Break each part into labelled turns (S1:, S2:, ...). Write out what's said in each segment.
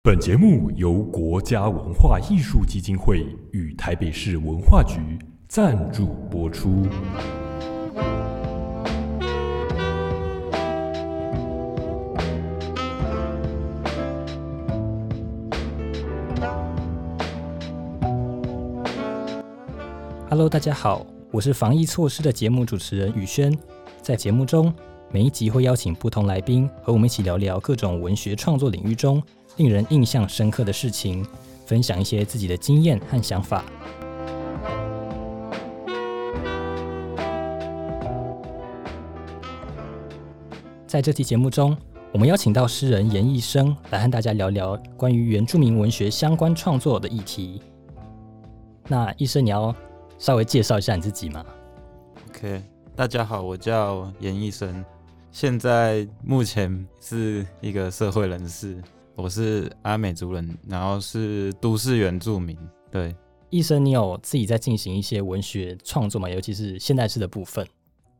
S1: 本节目由国家文化艺术基金会与台北市文化局赞助播出。
S2: Hello，大家好，我是防疫措施的节目主持人宇轩。在节目中，每一集会邀请不同来宾和我们一起聊聊各种文学创作领域中令人印象深刻的事情，分享一些自己的经验和想法。在这期节目中，我们邀请到诗人严艺生来和大家聊聊关于原住民文学相关创作的议题。那医生，你要稍微介绍一下你自己吗
S3: ？OK，大家好，我叫严医生，现在目前是一个社会人士，我是阿美族人，然后是都市原住民。对，
S2: 医生，你有自己在进行一些文学创作吗？尤其是现代诗的部分。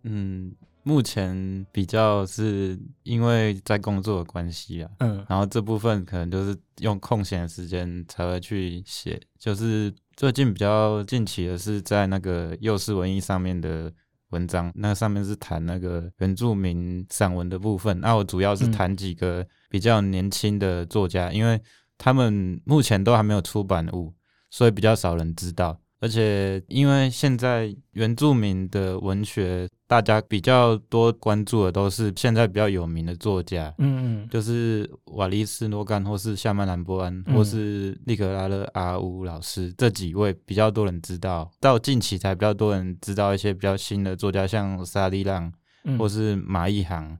S3: 嗯，目前比较是因为在工作的关系啊，
S2: 嗯
S3: 然后这部分可能就是用空闲的时间才会去写，就是最近比较近期的是在那个幼师文艺上面的文章，那上面是谈那个原住民散文的部分，那我主要是
S2: 嗯
S3: 谈几个比较年轻的作家，因为他们目前都还没有出版物，所以比较少人知道。而且，因为现在原住民的文学，大家比较多关注的都是现在比较有名的作家，
S2: 嗯嗯
S3: 就是瓦利斯诺干，或是夏曼兰波安，
S2: 嗯
S3: 或是利格拉勒阿乌老师这几位比较多人知道。到近期才比较多人知道一些比较新的作家，像沙利浪
S2: 嗯，
S3: 或是马一航，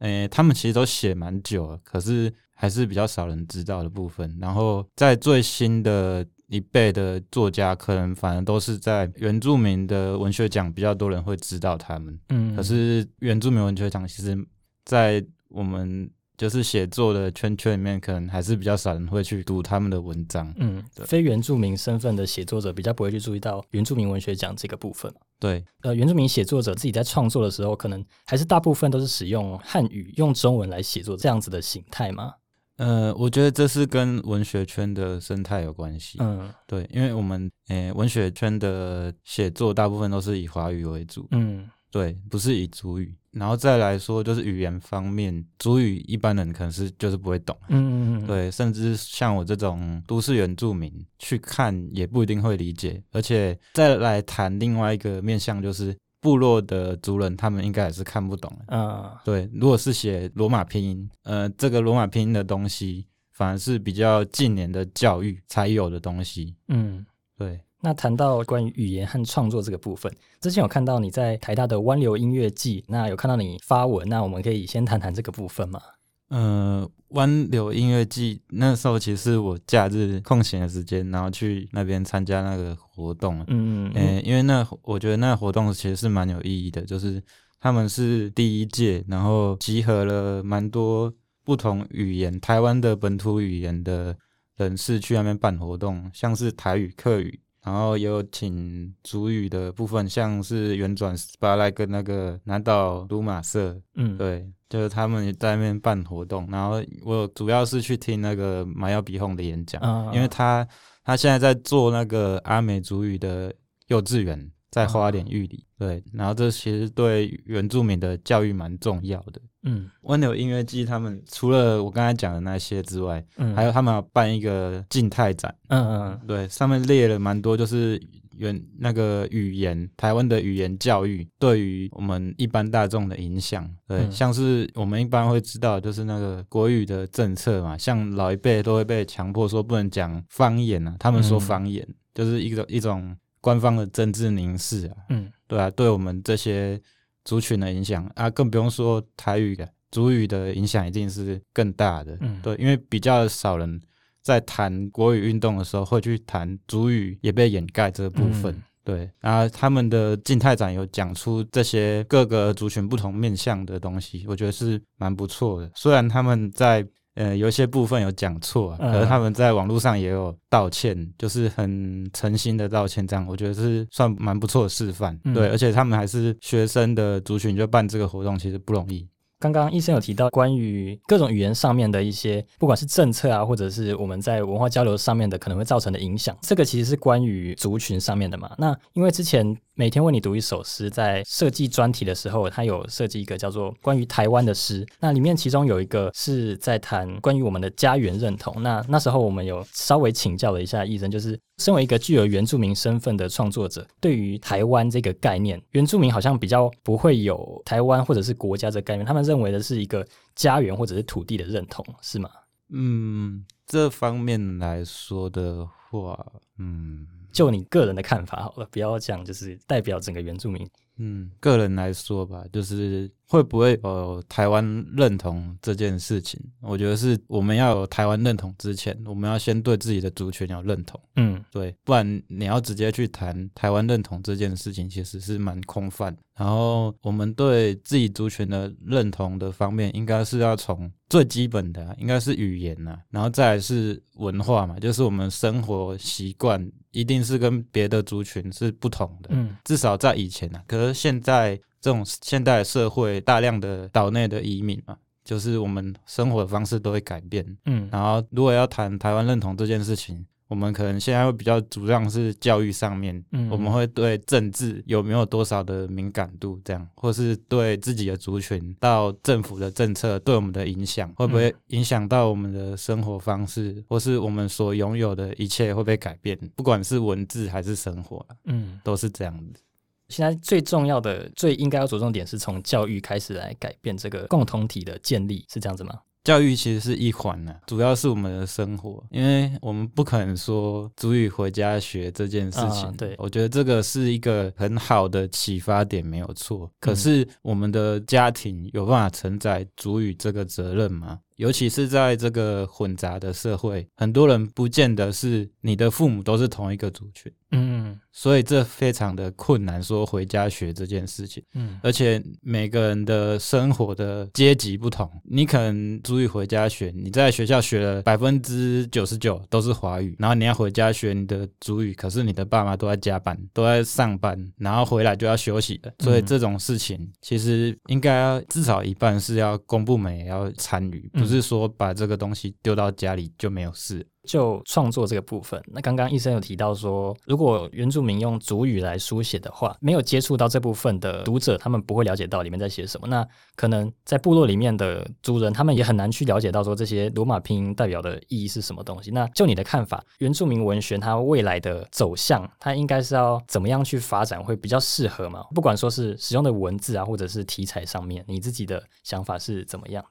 S3: 诶、他们其实都写蛮久了，可是还是比较少人知道的部分。然后在最新的一辈的作家，可能反而都是在原住民的文学奖比较多人会知道他们。
S2: 嗯，
S3: 可是原住民文学奖其实，在我们就是写作的圈圈里面，可能还是比较少人会去读他们的文章。
S2: 嗯，非原住民身份的写作者比较不会去注意到原住民文学奖这个部分。
S3: 对，
S2: 呃，原住民写作者自己在创作的时候，可能还是大部分都是使用汉语、用中文来写作这样子的形态吗？
S3: 呃，我觉得这是跟文学圈的生态有关系。
S2: 嗯
S3: 对，因为我们诶、文学圈的写作大部分都是以华语为主，
S2: 嗯
S3: 对，不是以族语。然后再来说，就是语言方面，族语一般人可能是就是不会懂。
S2: 嗯嗯，
S3: 对，甚至像我这种都市原住民去看也不一定会理解，而且再来谈另外一个面向，就是部落的族人，他们应该也是看不懂的。
S2: 嗯
S3: 对，如果是写罗马拼音，呃，这个罗马拼音的东西，反而是比较近年的教育才有的东西。
S2: 嗯。
S3: 对，
S2: 那谈到关于语言和创作这个部分，之前有看到你在台大的湾流音乐季，那有看到你发文，那我们可以先谈谈这个部分吗？
S3: 呃，湾流音乐季那时候其实是我假日空闲的时间，然后去那边参加那个活动。
S2: 嗯
S3: 诶、因为那我觉得那活动其实是蛮有意义的，就是他们是第一届，然后集合了蛮多不同语言、台湾的本土语言的人士去那边办活动，像是台语、客语，然后也有请主语的部分，像是原转斯巴赖跟那个南岛鲁马社，
S2: 嗯，
S3: 对，就是他们在那边办活动，然后我主要是去听那个马耀比哄的演讲，
S2: 啊
S3: 因为他他现在在做那个阿美主语的幼稚园，在花莲玉里，对，然后这其实对原住民的教育蛮重要的。
S2: 嗯
S3: 温流音乐季他们除了我刚才讲的那些之外，
S2: 嗯，
S3: 还有他们要办一个静态展，
S2: 嗯嗯
S3: 对，上面列了蛮多，就是原那个语言，台湾的语言教育对于我们一般大众的影响。对，
S2: 嗯
S3: 像是我们一般会知道，就是那个国语的政策嘛，像老一辈都会被强迫说不能讲方言啊，他们说
S2: 嗯
S3: 方言、就是一种一种官方的政治凝视啊，
S2: 嗯
S3: 对啊，对我们这些族群的影响啊，更不用说台语的。族语的影响一定是更大的，
S2: 嗯
S3: 对，因为比较少人在谈国语运动的时候会去谈族语也被掩盖这个部分，
S2: 嗯
S3: 对，然后他们的静态展有讲出这些各个族群不同面向的东西，我觉得是蛮不错的。虽然他们在呃有一些部分有讲错、可是他们在网络上也有道歉，就是很诚心的道歉，这样我觉得是算蛮不错的示范。
S2: 嗯
S3: 对，而且他们还是学生的族群，就办这个活动其实不容易。
S2: 刚刚医生有提到关于各种语言上面的一些，不管是政策啊，或者是我们在文化交流上面的可能会造成的影响，这个其实是关于族群上面的嘛。那因为之前每天为你读一首诗，在设计专题的时候，它有设计一个叫做关于台湾的诗，那里面其中有一个是在谈关于我们的家园认同。那那时候我们有稍微请教了一下医生，就是身为一个具有原住民身份的创作者，对于台湾这个概念，原住民好像比较不会有台湾或者是国家这概念，他们认为的是一个家园或者是土地的认同，是吗？
S3: 嗯，这方面来说的话，嗯，
S2: 就你个人的看法好了，不要讲就是代表整个原住民。
S3: 嗯，个人来说吧，就是会不会有台湾认同这件事情，我觉得是我们要有台湾认同之前，我们要先对自己的族群有认同。
S2: 嗯，
S3: 对，不然你要直接去谈台湾认同这件事情，其实是蛮空泛。然后我们对自己族群的认同的方面，应该是要从最基本的，应该是语言呐，然后再来是文化嘛，就是我们生活习惯一定是跟别的族群是不同的。
S2: 嗯，
S3: 至少在以前啊，可是现在这种现代社会，大量的岛内的移民嘛，就是我们生活的方式都会改变。
S2: 嗯，
S3: 然后如果要谈台湾认同这件事情，我们可能现在会比较主张是教育上面，
S2: 嗯
S3: 我们会对政治有没有多少的敏感度，这样，或是对自己的族群到政府的政策对我们的影响，会不会影响到我们的生活方式，或是我们所拥有的一切会被改变，不管是文字还是生活啊，
S2: 嗯，
S3: 都是这样的。
S2: 现在最重要的、最应该要着重点是从教育开始来改变这个共同体的建立，是这样子吗？
S3: 教育其实是一环呢、主要是我们的生活，因为我们不可能说足语回家学这件事情。
S2: 啊对
S3: 我觉得这个是一个很好的启发点，没有错。可
S2: 嗯
S3: 是我们的家庭有办法承载足语这个责任吗？尤其是在这个混杂的社会，很多人不见得是你的父母都是同一个族群，
S2: 嗯
S3: 所以这非常的困难。说回家学这件事情。
S2: 嗯
S3: 而且每个人的生活的阶级不同，你可能足以回家学，你在学校学了百分之九十九都是华语，然后你要回家学你的主语，可是你的爸妈都在加班，都在上班，然后回来就要休息了，所以这种事情其实应该要至少一半是要公部门也要参与，
S2: 嗯
S3: 不是说把这个东西丢到家里就没有事。
S2: 就创作这个部分，那刚刚医生有提到说，如果原住民用族语来书写的话，没有接触到这部分的读者，他们不会了解到里面在写什么。那可能在部落里面的族人，他们也很难去了解到说这些罗马拼音代表的意义是什么东西。那就你的看法，原住民文学它未来的走向，它应该是要怎么样去发展会比较适合嘛？不管说是使用的文字啊，或者是题材上面，你自己的想法是怎么样？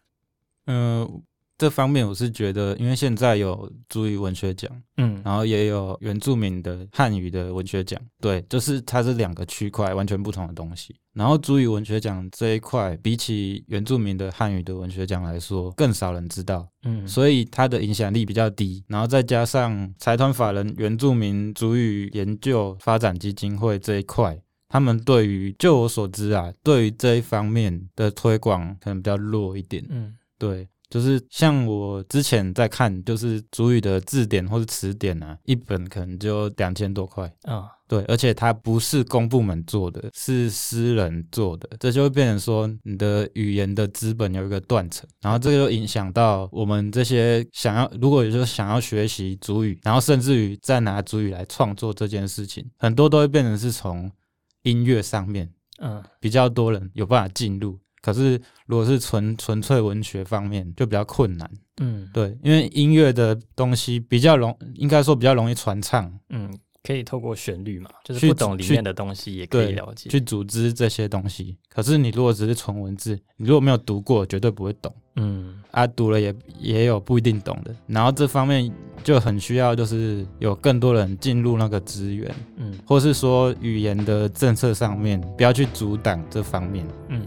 S3: 嗯、这方面我是觉得，因为现在有足语文学奖。
S2: 嗯
S3: 然后也有原住民的汉语的文学奖，对，就是它是两个区块完全不同的东西。然后族语文学奖这一块，比起原住民的汉语的文学奖来说，更少人知道，
S2: 嗯
S3: 所以它的影响力比较低。然后再加上财团法人原住民族语研究发展基金会这一块。他们对于，就我所知啊，对于这一方面的推广可能比较弱一点。
S2: 嗯
S3: 对，就是像我之前在看，就是主语的字典或是词典啊，一本可能就两千多块。
S2: 啊
S3: 对，而且它不是公部门做的，是私人做的，这就会变成说你的语言的资本有一个断层，然后这个就影响到我们这些想要，如果也就是想要学习主语，然后甚至于再拿主语来创作这件事情，很多都会变成是从音乐上面
S2: 嗯
S3: 比较多人有办法进入，可是如果是纯纯粹文学方面就比较困难。
S2: 嗯
S3: 对，因为音乐的东西比较容，应该说比较容易传唱，
S2: 嗯，可以透过旋律嘛，就是不懂里
S3: 去
S2: 面的东西也可以了解。
S3: 去组织这些东西。可是你如果只是纯文字，你如果没有读过，绝对不会懂。
S2: 嗯
S3: 啊，读了也也有不一定懂的。然后这方面就很需要，就是有更多人进入那个资源，
S2: 嗯
S3: 或是说语言的政策上面，不要去阻挡这方面。
S2: 嗯。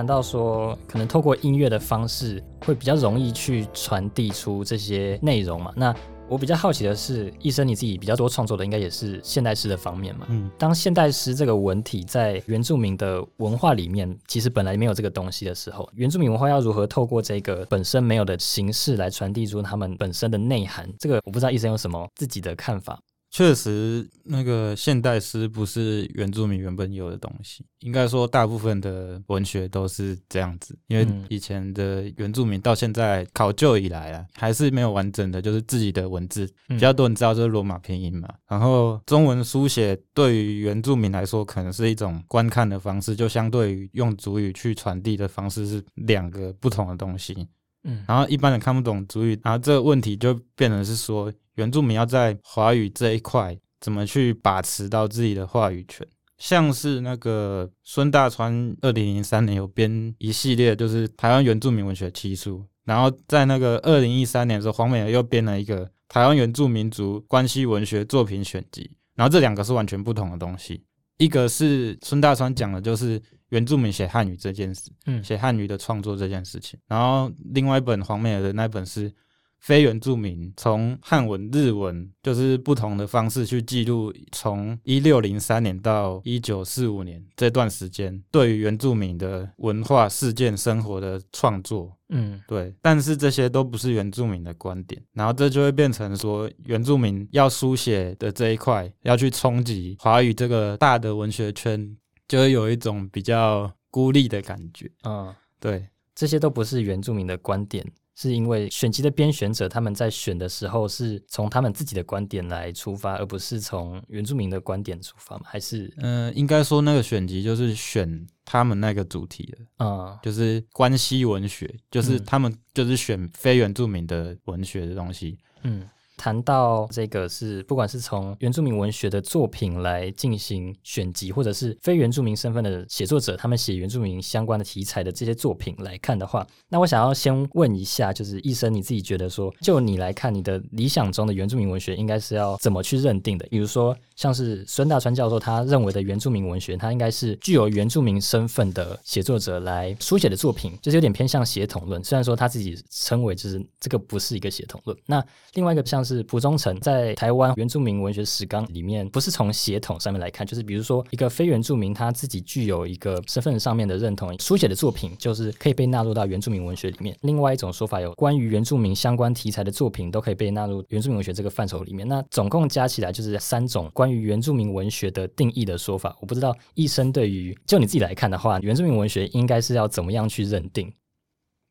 S2: 谈到说，可能透过音乐的方式，会比较容易去传递出这些内容嘛。那我比较好奇的是，医生你自己比较多创作的应该也是现代诗的方面嘛？
S3: 嗯，
S2: 当现代诗这个文体在原住民的文化里面，其实本来没有这个东西的时候，原住民文化要如何透过这个本身没有的形式来传递出他们本身的内涵？这个我不知道医生有什么自己的看法。
S3: 确实，那个现代诗不是原住民原本有的东西。应该说，大部分的文学都是这样子，因为
S2: 嗯
S3: 以前的原住民到现在考究以来啊，还是没有完整的，就是自己的文字。
S2: 嗯
S3: 比较多人知道就是罗马拼音嘛，然后中文书写对于原住民来说，可能是一种观看的方式，就相对于用族语去传递的方式是两个不同的东西。
S2: 嗯
S3: 然后一般人看不懂族语，然后这个问题就变成是说，原住民要在华语这一块怎么去把持到自己的话语权。像是那个孙大川二零零三年有编一系列就是台湾原住民文学七书，然后在那个二零一三年的时候，黄美儿又编了一个台湾原住民族关系文学作品选集，然后这两个是完全不同的东西。一个是孙大川讲的就是原住民写汉语这件事，
S2: 嗯
S3: 写汉语的创作这件事情。然后另外一本黄美儿的那本是非原住民从汉文、日文，就是不同的方式去记录从一六零三年到一九四五年这段时间对于原住民的文化事件、生活的创作。
S2: 嗯
S3: 对，但是这些都不是原住民的观点，然后这就会变成说，原住民要书写的这一块要去冲击华语这个大的文学圈，就会有一种比较孤立的感觉。
S2: 嗯，
S3: 对，
S2: 这些都不是原住民的观点，是因为选集的编选者他们在选的时候是从他们自己的观点来出发，而不是从原住民的观点出发吗？还是
S3: 嗯、应该说那个选集就是选他们那个主题的，
S2: 嗯
S3: 就是关系文学，就是
S2: 嗯
S3: 他们就是选非原住民的文学的东西。
S2: 嗯，谈到这个是不管是从原住民文学的作品来进行选集，或者是非原住民身份的写作者他们写原住民相关的题材的这些作品来看的话，那我想要先问一下，就是医生你自己觉得说，就你来看，你的理想中的原住民文学应该是要怎么去认定的？比如说，像是孙大川教授他认为的原住民文学，它应该是具有原住民身份的写作者来书写的作品，就是有点偏向协同论。虽然说他自己称为就是这个不是一个协同论，那另外一个像是是蒲忠诚在台湾原住民文学史纲里面，不是从协同上面来看，就是比如说一个非原住民他自己具有一个身份上面的认同，书写的作品就是可以被纳入到原住民文学里面。另外一种说法有关于原住民相关题材的作品都可以被纳入原住民文学这个范畴里面。那总共加起来就是三种关于原住民文学的定义的说法。我不知道医生对于就你自己来看的话，原住民文学应该是要怎么样去认定？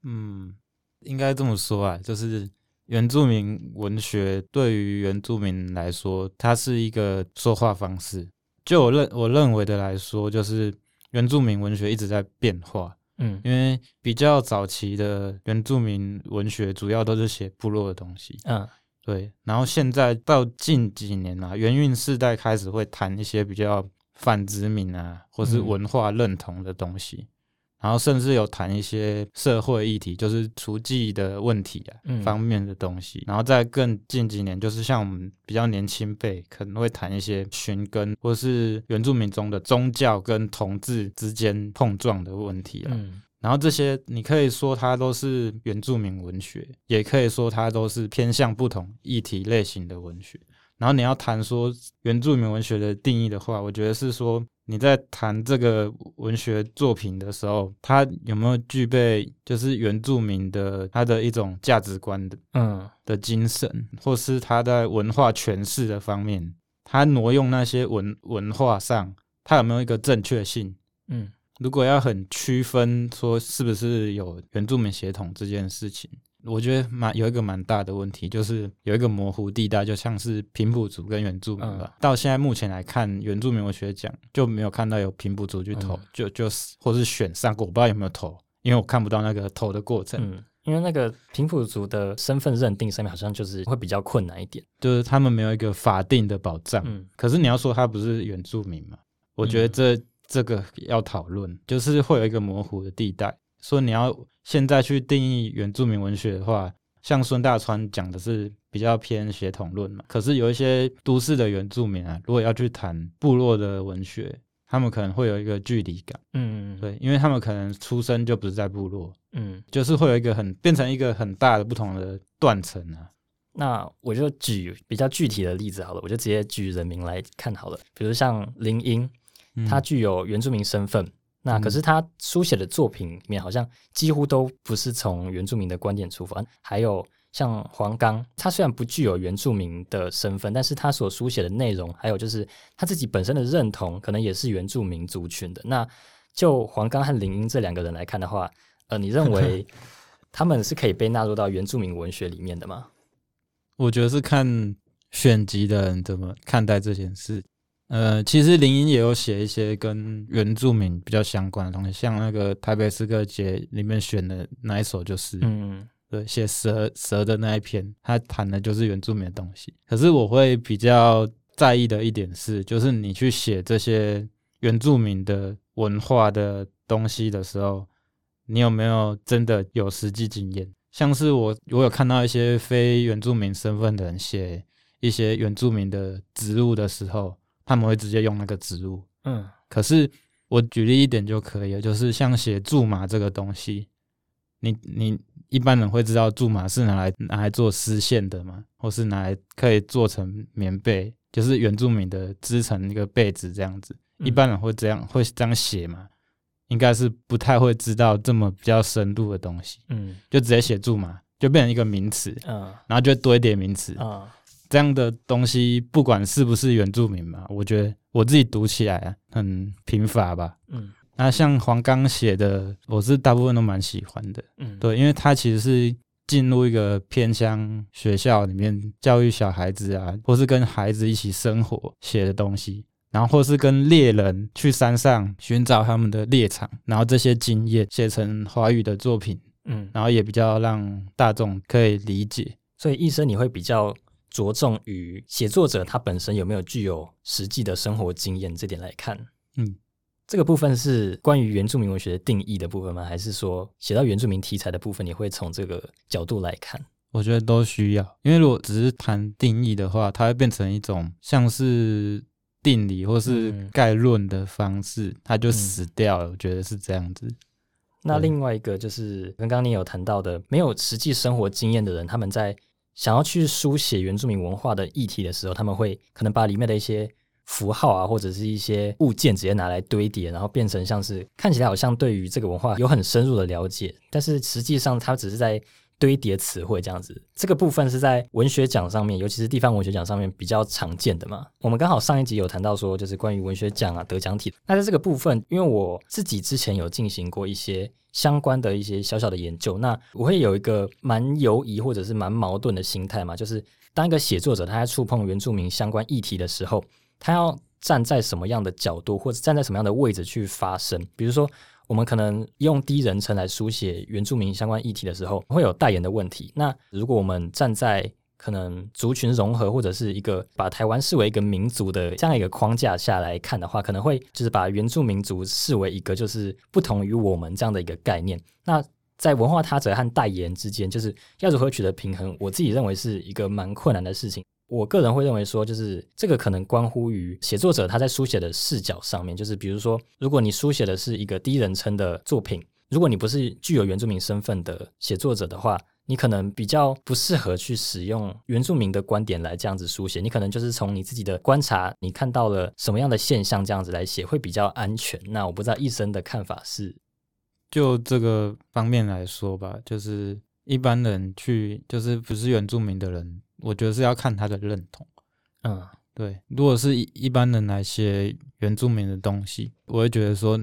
S3: 嗯，应该这么说啊，就是原住民文学对于原住民来说，它是一个说话方式。就我认我认为的来说，就是原住民文学一直在变化，
S2: 嗯
S3: 因为比较早期的原住民文学主要都是写部落的东西，
S2: 嗯
S3: 对。然后现在到近几年啊，元运世代开始会谈一些比较反殖民啊，或是
S2: 嗯
S3: 文化认同的东西。然后甚至有谈一些社会议题，就是厨技的问题啊、
S2: 嗯
S3: 方面的东西。然后在更近几年，就是像我们比较年轻辈，可能会谈一些寻根，或是原住民中的宗教跟同志之间碰撞的问题啊。
S2: 嗯
S3: 然后这些你可以说它都是原住民文学，也可以说它都是偏向不同议题类型的文学。然后你要谈说原住民文学的定义的话，我觉得是说你在谈这个文学作品的时候，它有没有具备就是原住民的他的一种价值观的
S2: 嗯
S3: 的精神，或是他在文化诠释的方面，他挪用那些文文化上，他有没有一个正确性？
S2: 嗯
S3: 如果要很区分说是不是有原住民血统这件事情，我觉得蛮有一个蛮大的问题，就是有一个模糊地带，就像是平埔族跟原住民吧。到现在目前来看，原住民文学奖就没有看到有平埔族去投，
S2: 嗯
S3: 就就是或是选上过，我不知道有没有投，因为我看不到那个投的过程。
S2: 嗯，因为那个平埔族的身份认定上面好像就是会比较困难一点。
S3: 就是他们没有一个法定的保障。
S2: 嗯
S3: 可是你要说他不是原住民嘛？我觉得这、这个要讨论，就是会有一个模糊的地带。说你要现在去定义原住民文学的话，像孙大川讲的是比较偏血统论嘛。可是有一些都市的原住民啊，如果要去谈部落的文学，他们可能会有一个距离感，
S2: 嗯
S3: 对，因为他们可能出生就不是在部落，
S2: 嗯，
S3: 就是会有一个很变成一个很大的不同的断层啊。
S2: 那我就举比较具体的例子好了，我就直接举人名来看好了。比如像林英，他具有原住民身份，那可是他书写的作品里面好像几乎都不是从原住民的观点出发。还有像黄冈，他虽然不具有原住民的身份，但是他所书写的内容，还有就是他自己本身的认同，可能也是原住民族群的。那就黄冈和林英这两个人来看的话，呃，你认为？他们是可以被纳入到原住民文学里面的吗？
S3: 我觉得是看选集的人怎么看待这件事。呃，其实林英也有写一些跟原住民比较相关的东西，像那个台北诗歌节里面选的那一首就是，嗯，对，写蛇蛇的那一篇，他谈的就是原住民的东西。可是我会比较在意的一点是，就是你去写这些原住民的文化的东西的时候。你有没有真的有实际经验？像是我，我有看到一些非原住民身份的人写一些原住民的植物的时候，他们会直接用那个植物。嗯，可是我举例一点就可以了，就是像写苎麻这个东西，你你一般人会知道苎麻是拿来拿来做丝线的嘛？或是拿来可以做成棉被，就是原住民的织成一个被子这样子，一般人会这样会这样写嘛？应该是不太会知道这么比较深度的东西，嗯，就直接写住嘛，就变成一个名词，嗯，然后就多一点名词，啊，这样的东西不管是不是原住民嘛，我觉得我自己读起来很贫乏吧，嗯，那像黄刚写的，我是大部分都蛮喜欢的，嗯，对，因为他其实是进入一个偏乡学校里面教育小孩子啊，或是跟孩子一起生活写的东西。然后或是跟猎人去山上寻找他们的猎场，然后这些经验写成华语的作品，嗯，然后也比较让大众可以理解。
S2: 所以，医生你会比较着重于写作者他本身有没有具有实际的生活经验这点来看。嗯，这个部分是关于原住民文学的定义的部分吗？还是说写到原住民题材的部分，你会从这个角度来看？
S3: 我觉得都需要，因为如果只是谈定义的话，它会变成一种像是。定理或是概论的方式，它就死掉了。我觉得是这样子。
S2: 那另外一个就是刚刚你有谈到的，没有实际生活经验的人，他们在想要去书写原住民文化的议题的时候，他们会可能把里面的一些符号啊，或者是一些物件直接拿来堆叠，然后变成像是看起来好像对于这个文化有很深入的了解，但是实际上他只是在。堆叠词汇这样子，这个部分是在文学奖上面，尤其是地方文学奖上面比较常见的嘛。我们刚好上一集有谈到说，就是关于文学奖啊得奖体。那在这个部分，因为我自己之前有进行过一些相关的一些小小的研究，那我会有一个蛮犹疑或者是蛮矛盾的心态嘛，就是当一个写作者他在触碰原住民相关议题的时候，他要站在什么样的角度或者站在什么样的位置去发声，比如说。我们可能用第一人称来书写原住民相关议题的时候，会有代言的问题。那如果我们站在可能族群融合或者是一个把台湾视为一个民族的这样一个框架下来看的话，可能会就是把原住民族视为一个就是不同于我们这样的一个概念。那在文化他者和代言之间，就是要如何取得平衡，我自己认为是一个蛮困难的事情。我个人会认为说，就是这个可能关乎于写作者他在书写的视角上面。就是比如说，如果你书写的是一个第一人称的作品，如果你不是具有原住民身份的写作者的话，你可能比较不适合去使用原住民的观点来这样子书写。你可能就是从你自己的观察，你看到了什么样的现象，这样子来写会比较安全。那我不知道医生的看法是，
S3: 就这个方面来说吧，就是一般人去，就是不是原住民的人。我觉得是要看他的认同，嗯，对。如果是一一般人来写原住民的东西，我会觉得说，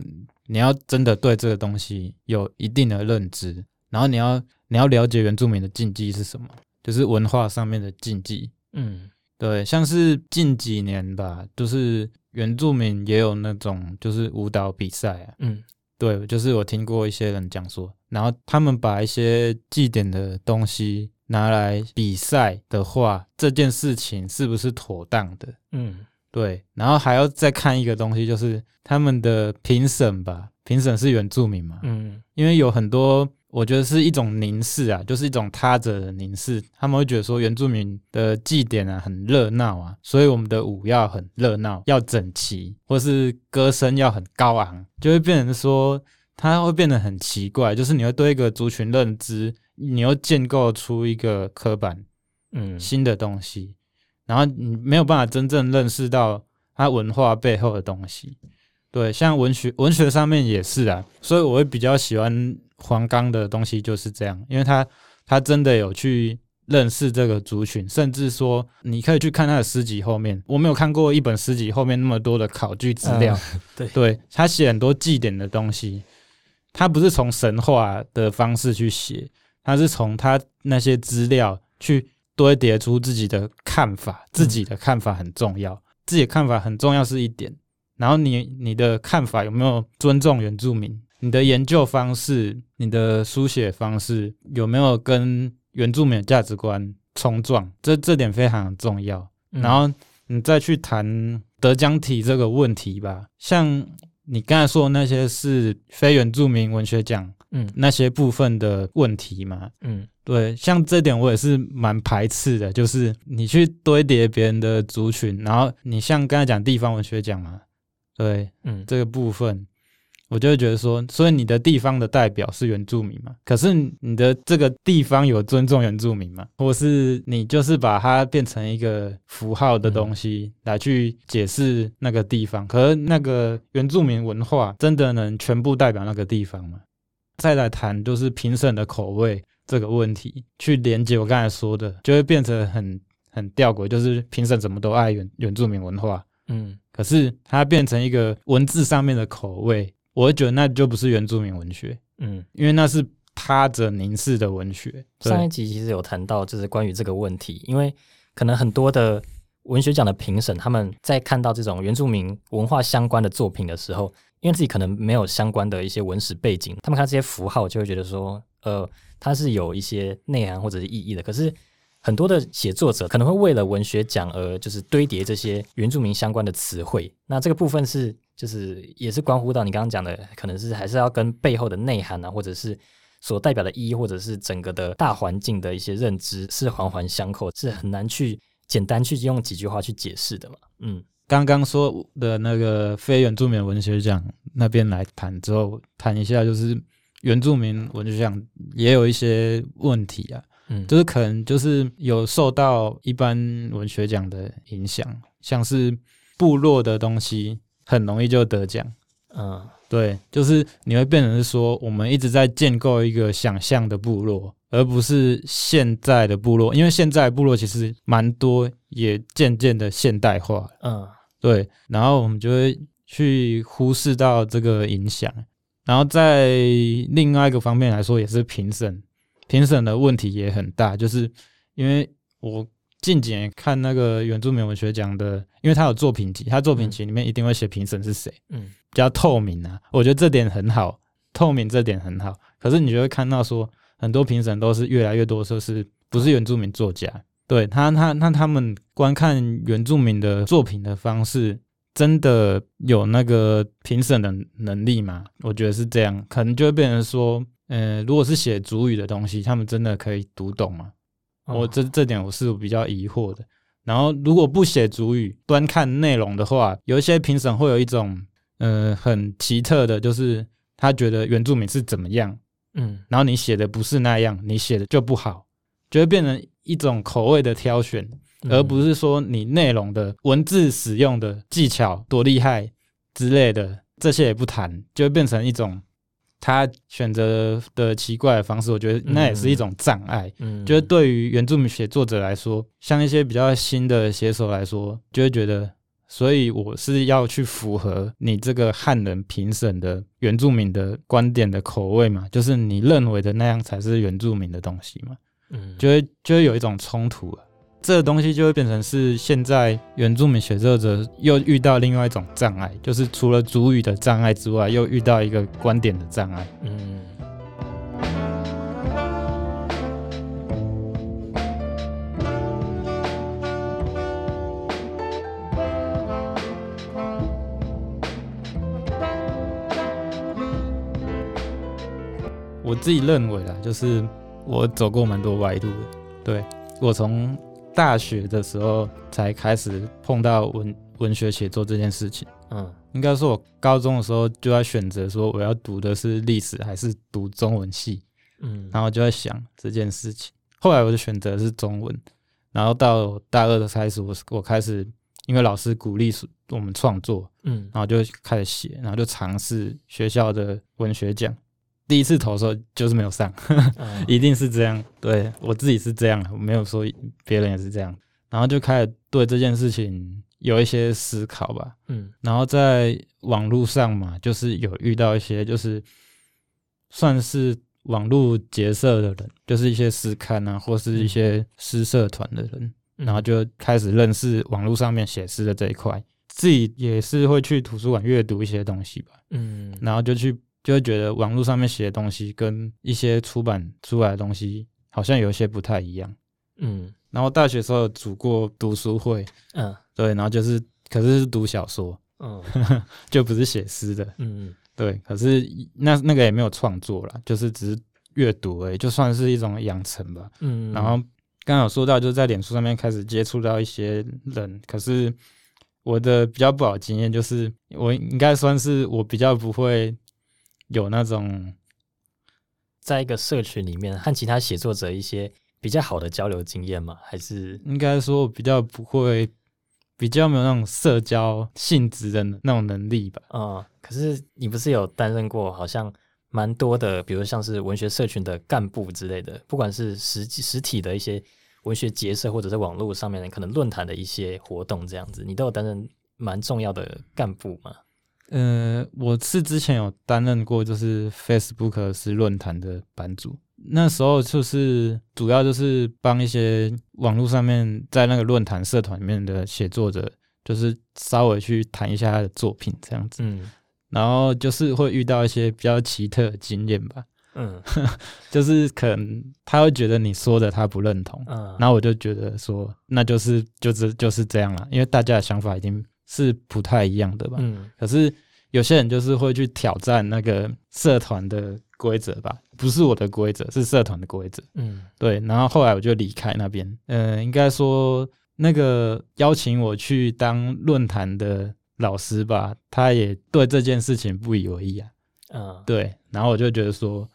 S3: 你要真的对这个东西有一定的认知，然后你要你要了解原住民的禁忌是什么，就是文化上面的禁忌，嗯，对。像是近几年吧，就是原住民也有那种就是舞蹈比赛啊，嗯，对，就是我听过一些人讲说，然后他们把一些祭典的东西。拿来比赛的话，这件事情是不是妥当的？嗯，对。然后还要再看一个东西，就是他们的评审吧，评审是原住民嘛？嗯，因为有很多，我觉得是一种凝视啊，就是一种他者的凝视。他们会觉得说，原住民的祭典啊很热闹啊，所以我们的舞要很热闹，要整齐，或是歌声要很高昂，就会变成说，它会变得很奇怪，就是你会对一个族群认知。你又建构出一个刻板
S2: 嗯。
S3: 新的东西，然后你没有办法真正认识到它文化背后的东西。对，像文学文学上面也是啊，所以我会比较喜欢黄冈的东西就是这样，因为他他真的有去认识这个族群，甚至说你可以去看他的诗集后面，我没有看过一本诗集后面那么多的考据资料，
S2: 对。
S3: 对他写很多祭典的东西，他不是从神话的方式去写，他是从他那些资料去堆叠出自己的看法，自己的看法很重要，自己的看法很重要是一点，然后你你的看法有没有尊重原住民？你的研究方式、你的书写方式有没有跟原住民的价值观冲撞？这这点非常重要。
S2: 嗯
S3: 然后你再去谈得奖体这个问题吧，像你刚才说的那些是非原住民文学奖
S2: 嗯
S3: 那些部分的问题嘛？
S2: 嗯
S3: 对，像这点我也是蛮排斥的，就是你去堆叠别人的族群，然后你像刚才讲地方文学奖嘛，对
S2: 嗯
S3: 这个部分，我就会觉得说，所以你的地方的代表是原住民嘛？可是你的这个地方有尊重原住民吗？或是你就是把它变成一个符号的东西来去解释那个地方？可是那个原住民文化真的能全部代表那个地方吗？再来谈就是评审的口味这个问题，去连接我刚才说的，就会变成很很吊诡，就是评审怎么都爱原原住民文化，
S2: 嗯
S3: 可是它变成一个文字上面的口味，我会觉得那就不是原住民文学，
S2: 嗯。
S3: 因为那是他者凝视的文学。
S2: 上一，集其实有谈到，就是关于这个问题，因为可能很多的文学奖的评审，他们在看到这种原住民文化相关的作品的时候，因为自己可能没有相关的一些文史背景，他们看这些符号就会觉得说，呃，它是有一些内涵或者是意义的。可是很多的写作者可能会为了文学奖而就是堆叠这些原住民相关的词汇，那这个部分是就是也是关乎到你刚刚讲的，可能是还是要跟背后的内涵啊，或者是所代表的意义，或者是整个的大环境的一些认知是环环相扣，是很难去简单去用几句话去解释的嘛。嗯
S3: 刚刚说的那个非原住民文学奖那边来谈之后，谈一下就是原住民文学奖也有一些问题啊，
S2: 嗯，
S3: 就是可能就是有受到一般文学奖的影响，像是部落的东西很容易就得奖。
S2: 嗯
S3: 对，就是你会变成是说，我们一直在建构一个想象的部落，而不是现在的部落，因为现在部落其实蛮多，也渐渐的现代化。
S2: 嗯
S3: 对，然后我们就会去忽视到这个影响，然后在另外一个方面来说，也是评审，评审的问题也很大，就是因为我近几年看那个原住民文学奖的，因为他有作品集，他作品集里面一定会写评审是谁。
S2: 嗯
S3: 比较透明啊，我觉得这点很好，透明这点很好。可是你就会看到说，很多评审都是越来越多说是不是原住民作家，对他他那他们观看原住民的作品的方式，真的有那个评审的能力吗？我觉得是这样，可能就会变成说，呃，如果是写主语的东西，他们真的可以读懂吗？
S2: 哦
S3: 我这这点我是比较疑惑的。然后如果不写主语，端看内容的话，有一些评审会有一种呃很奇特的，就是他觉得原住民是怎么样，
S2: 嗯
S3: 然后你写的不是那样，你写的就不好，就会变成一种口味的挑选，
S2: 嗯
S3: 而不是说你内容的文字使用的技巧多厉害之类的，这些也不谈，就会变成一种他选择的奇怪的方式。我觉得那也是一种障碍。
S2: 嗯
S3: 就是对于原住民写作者来说，像一些比较新的写手来说，就会觉得，所以我是要去符合你这个汉人评审的原住民的观点的口味嘛，就是你认为的那样才是原住民的东西嘛，
S2: 嗯
S3: 就会就会有一种冲突了。这个东西就会变成是现在原住民写作者又遇到另外一种障碍，就是除了主语的障碍之外，又遇到一个观点的障碍。
S2: 嗯
S3: 我自己认为啦，就是我走过蛮多歪路的。对我从大学的时候才开始碰到文文学写作这件事情。
S2: 嗯
S3: 应该说，我高中的时候就在选择说我要读的是历史还是读中文系，
S2: 嗯
S3: 然后就在想这件事情。后来我就选择是中文，然后到大二的开始，我我开始因为老师鼓励我们创作，
S2: 嗯
S3: 然后就开始写，然后就尝试学校的文学奖。第一次投的时候就是没有上，
S2: 嗯
S3: 一定是这样。对我自己是这样，我没有说别人也是这样。然后就开始对这件事情有一些思考吧。
S2: 嗯
S3: 然后在网络上嘛，就是有遇到一些就是算是网络结社的人，就是一些诗刊啊，或是一些诗社团的人，
S2: 嗯
S3: 然后就开始认识网络上面写诗的这一块。自己也是会去图书馆阅读一些东西吧，
S2: 嗯
S3: 然后就去就会觉得网络上面写的东西跟一些出版出来的东西好像有一些不太一样。
S2: 嗯
S3: 然后大学时候有组过读书会，
S2: 嗯
S3: 对，然后就是可是是读小说，
S2: 嗯
S3: 就不是写诗的，
S2: 嗯
S3: 对。可是那那个也没有创作啦，就是只是阅读而已，就算是一种养成吧。
S2: 嗯，
S3: 然后刚刚有说到，就是在脸书上面开始接触到一些人，可是我的比较不好的经验就是，我应该算是我比较不会有那种
S2: 在一个社群里面和其他写作者一些比较好的交流经验吗？还是
S3: 应该说比较不会，比较没有那种社交性质的那种能力吧。
S2: 嗯，可是你不是有担任过好像蛮多的，比如像是文学社群的干部之类的，不管是实际实体的一些文学结社，或者是网络上面的可能论坛的一些活动这样子，你都有担任蛮重要的干部嘛？
S3: 呃，我是之前有担任过，就是 Facebook 是论坛的版主。那时候就是主要就是帮一些网络上面在那个论坛社团里面的写作者，就是稍微去谈一下他的作品这样子。
S2: 嗯
S3: 然后就是会遇到一些比较奇特的经验吧，
S2: 嗯
S3: 就是可能他会觉得你说的他不认同，
S2: 嗯，
S3: 然后我就觉得说，那就是就是就是这样了，因为大家的想法已经是不太一样的吧。
S2: 嗯
S3: 可是有些人就是会去挑战那个社团的规则吧，不是我的规则，是社团的规则。
S2: 嗯
S3: 对，然后后来我就离开那边。呃，应该说那个邀请我去当论坛的老师吧，他也对这件事情不以为意啊。
S2: 嗯
S3: 对，然后我就觉得说，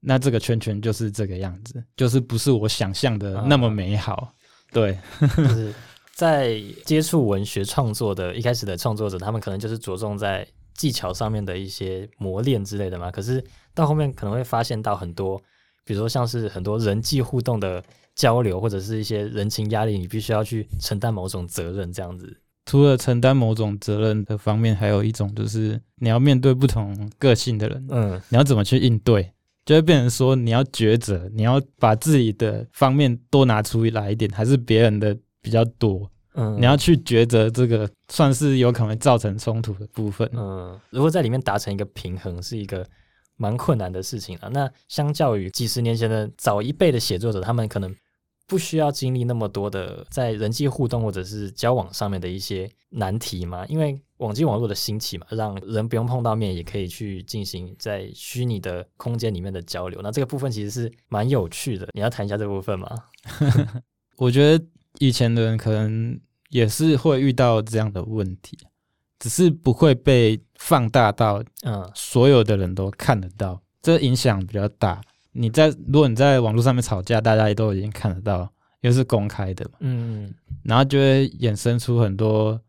S3: 那这个圈圈就是这个样子，就是不是我想象的那么美好。对，
S2: 就是在接触文学创作的一开始的创作者，他们可能就是着重在技巧上面的一些磨练之类的嘛。可是到后面可能会发现到很多，比如说像是很多人际互动的交流，或者是一些人情压力，你必须要去承担某种责任，这样子。
S3: 除了承担某种责任的方面，还有一种就是你要面对不同个性的人，
S2: 嗯
S3: 你要怎么去应对，就会变成说你要抉择，你要把自己的方面多拿出来一点，还是别人的比较多，
S2: 嗯，
S3: 你要去抉择这个算是有可能造成冲突的部分。
S2: 嗯，如果在里面达成一个平衡，是一个蛮困难的事情啊。那相较于几十年前的早一辈的写作者，他们可能不需要经历那么多的在人际互动或者是交往上面的一些难题嘛，因为网际网络的兴起嘛，让人不用碰到面也可以去进行在虚拟的空间里面的交流。那这个部分其实是蛮有趣的，你要谈一下这部分吗？
S3: 我觉得以前的人可能也是会遇到这样的问题，只是不会被放大到
S2: 嗯
S3: 所有的人都看得到，这影响比较大。你在如果你在网络上面吵架，大家也都已经看得到，又是公开的嘛，
S2: 嗯
S3: 然后就会衍生出很多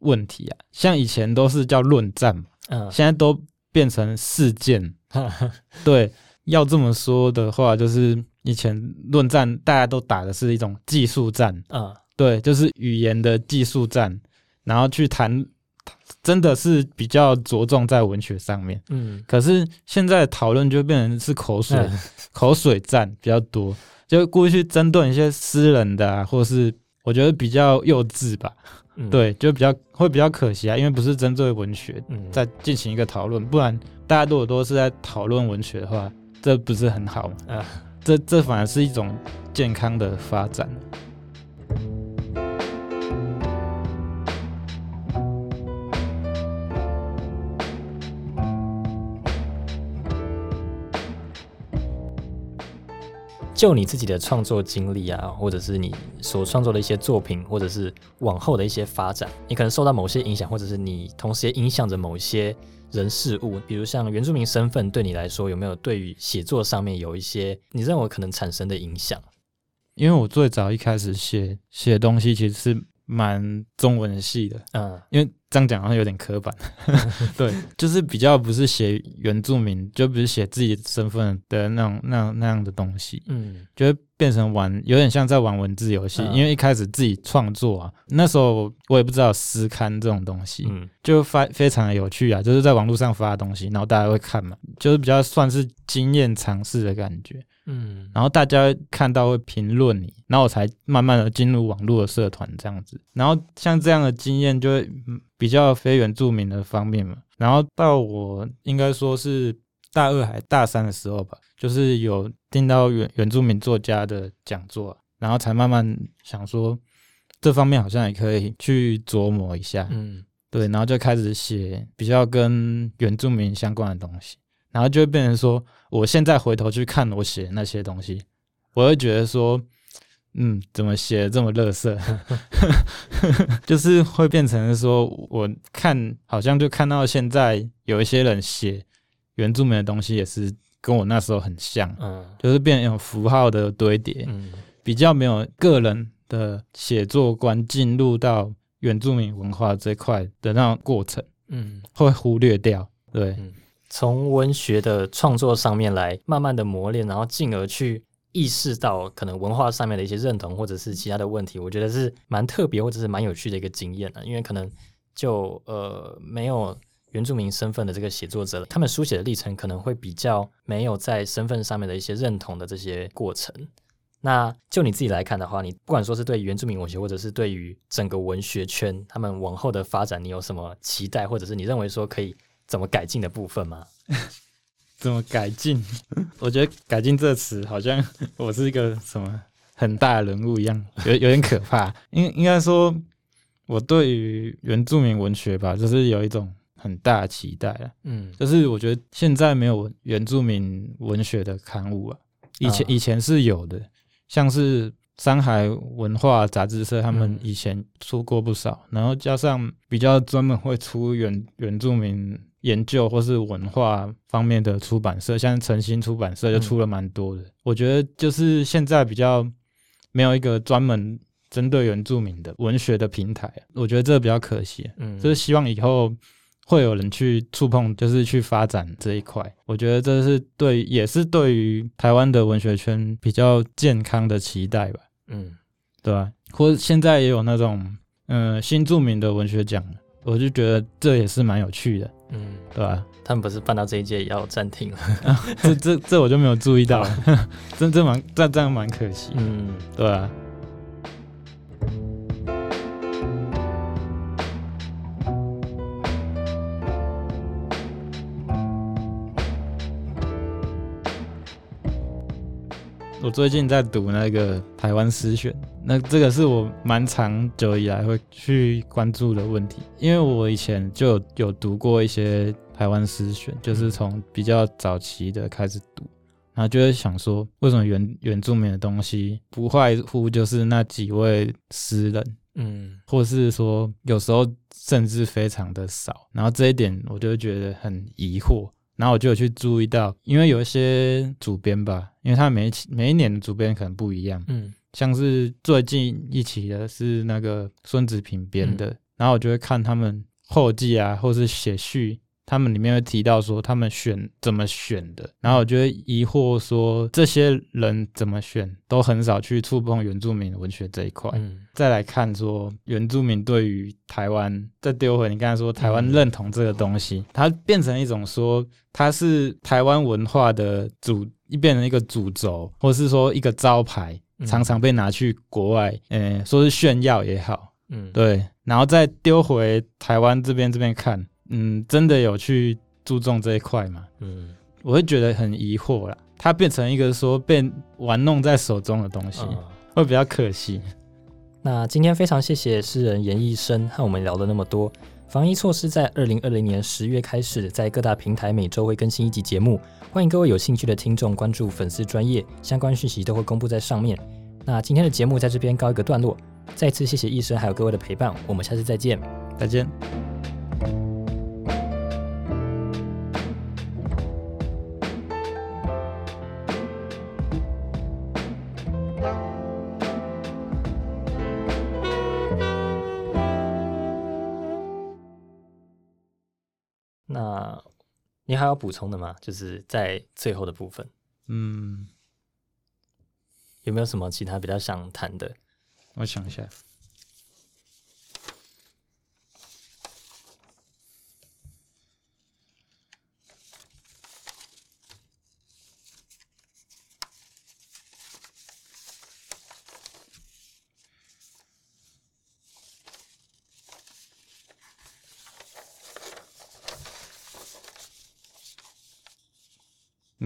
S3: 问题啊。像以前都是叫论战嘛，
S2: 嗯
S3: 现在都变成事件。
S2: 嗯
S3: 对，要这么说的话，就是以前论战大家都打的是一种技术战，
S2: 嗯
S3: 对，就是语言的技术战，然后去谈，真的是比较着重在文学上面。
S2: 嗯。
S3: 可是现在讨论就变成是口水、
S2: 嗯
S3: 口水战比较多，就故意去争论一些私人的啊，或是我觉得比较幼稚吧。
S2: 嗯，
S3: 对，就比较会比较可惜啊，因为不是针对文学
S2: 嗯，
S3: 在进行一个讨论，不然大家如果都是在讨论文学的话，这不是很好吗？
S2: 啊
S3: 这这反而是一种健康的发展。
S2: 就你自己的创作经历啊，或者是你所创作的一些作品，或者是往后的一些发展，你可能受到某些影响，或者是你同时也影响着某些人事物，比如像原住民身份，对你来说有没有对于写作上面有一些你认为可能产生的影响？
S3: 因为我最早一开始写写东西其实是蛮中文系的，
S2: 嗯
S3: 因为这样讲好像有点刻板，对，就是比较不是写原住民，就不是写自己身份的那种那样那样的东西，
S2: 嗯。
S3: 就会变成玩，有点像在玩文字游戏。
S2: 嗯。
S3: 因为一开始自己创作啊，那时候我也不知道诗刊这种东西，
S2: 嗯。
S3: 就发非常的有趣啊，就是在网络上发东西，然后大家会看嘛，就是比较算是经验尝试的感觉。
S2: 嗯
S3: 然后大家看到会评论你，然后我才慢慢的进入网络的社团这样子。然后像这样的经验就会比较非原住民的方面嘛。然后到我应该说是大二还大三的时候吧，就是有听到原原住民作家的讲座，然后才慢慢想说这方面好像也可以去琢磨一下。
S2: 嗯
S3: 对，然后就开始写比较跟原住民相关的东西，然后就会变成说，我现在回头去看我写的那些东西，我会觉得说，嗯，怎么写的这么垃圾？就是会变成说，我看好像就看到现在有一些人写原住民的东西，也是跟我那时候很像，
S2: 嗯
S3: 就是变成符号的堆叠，
S2: 嗯
S3: 比较没有个人的写作观进入到原住民文化这块的那种过程，
S2: 嗯，
S3: 会忽略掉。对，
S2: 从文学的创作上面来慢慢的磨练，然后进而去意识到可能文化上面的一些认同或者是其他的问题，我觉得是蛮特别或者是蛮有趣的一个经验的、因为可能就呃没有原住民身份的这个写作者，他们书写的历程可能会比较没有在身份上面的一些认同的这些过程。那就你自己来看的话，你不管说是对原住民文学，或者是对于整个文学圈他们往后的发展，你有什么期待，或者是你认为说可以怎么改进的部分吗？
S3: 怎么改进？我觉得“改进”这词好像我是一个什么很大的人物一样，有有点可怕。应应该说，我对于原住民文学吧，就是有一种很大的期待啊。
S2: 嗯
S3: 就是我觉得现在没有原住民文学的刊物啊，以前、
S2: 啊
S3: 以前是有的，像是山海文化杂志社，他们
S2: 嗯
S3: 以前出过不少，然后加上比较专门会出原原住民研究或是文化方面的出版社，像诚心出版社就出了蛮多的。我觉得就是现在比较没有一个专门针对原住民的文学的平台，我觉得这比较可惜。
S2: 嗯，
S3: 就是希望以后会有人去触碰，就是去发展这一块。我觉得这是对，也是对于台湾的文学圈比较健康的期待吧，
S2: 嗯
S3: 对吧、或者现在也有那种嗯、呃新著名的文学奖，我就觉得这也是蛮有趣的，
S2: 嗯，
S3: 对啊、
S2: 他们不是办到这一届也要暂停了？
S3: 这这这我就没有注意到了，这这蛮这这样蛮可惜，
S2: 嗯。
S3: 对啊。我最近在读那个台湾诗选，那这个是我蛮长久以来会去关注的问题，因为我以前就有有读过一些台湾诗选，就是从比较早期的开始读，然后就会想说，为什么原原住民的东西不外乎就是那几位诗人，
S2: 嗯
S3: 或是说有时候甚至非常的少，然后这一点我就会觉得很疑惑。然后我就有去注意到，因为有一些主编吧，因为他每一期每一年的主编可能不一样，
S2: 嗯。
S3: 像是最近一期的是那个孙子平编的，然后我就会看他们后记啊，或是写序，他们里面会提到说他们选怎么选的，然后我就会疑惑说这些人怎么选都很少去触碰原住民文学这一块。
S2: 嗯。
S3: 再来看说原住民对于台湾，再丢回你刚才说台湾认同这个东西，它变成一种说它是台湾文化的主，变成一个主轴，或是说一个招牌，
S2: 嗯。
S3: 常常被拿去国外，呃，说是炫耀也好，
S2: 嗯，
S3: 对，然后再丢回台湾这边这边看，嗯，真的有去注重这一块吗？
S2: 嗯
S3: 我会觉得很疑惑啦，它变成一个说被玩弄在手中的东西，
S2: 啊
S3: 会比较可惜。
S2: 那今天非常谢谢诗人严医生和我们聊了那么多。防疫措施在二零二零年十月开始，在各大平台每周会更新一集节目，欢迎各位有兴趣的听众关注粉丝专业，相关讯息都会公布在上面。那今天的节目在这边告一个段落，再次谢谢医生还有各位的陪伴，我们下次再见。
S3: 再见。
S2: 要补充的吗？就是在最后的部分，
S3: 嗯，
S2: 有没有什么其他比较想谈的？
S3: 我想一下，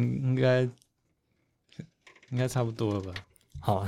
S3: 应该应该差不多了吧？
S2: 好，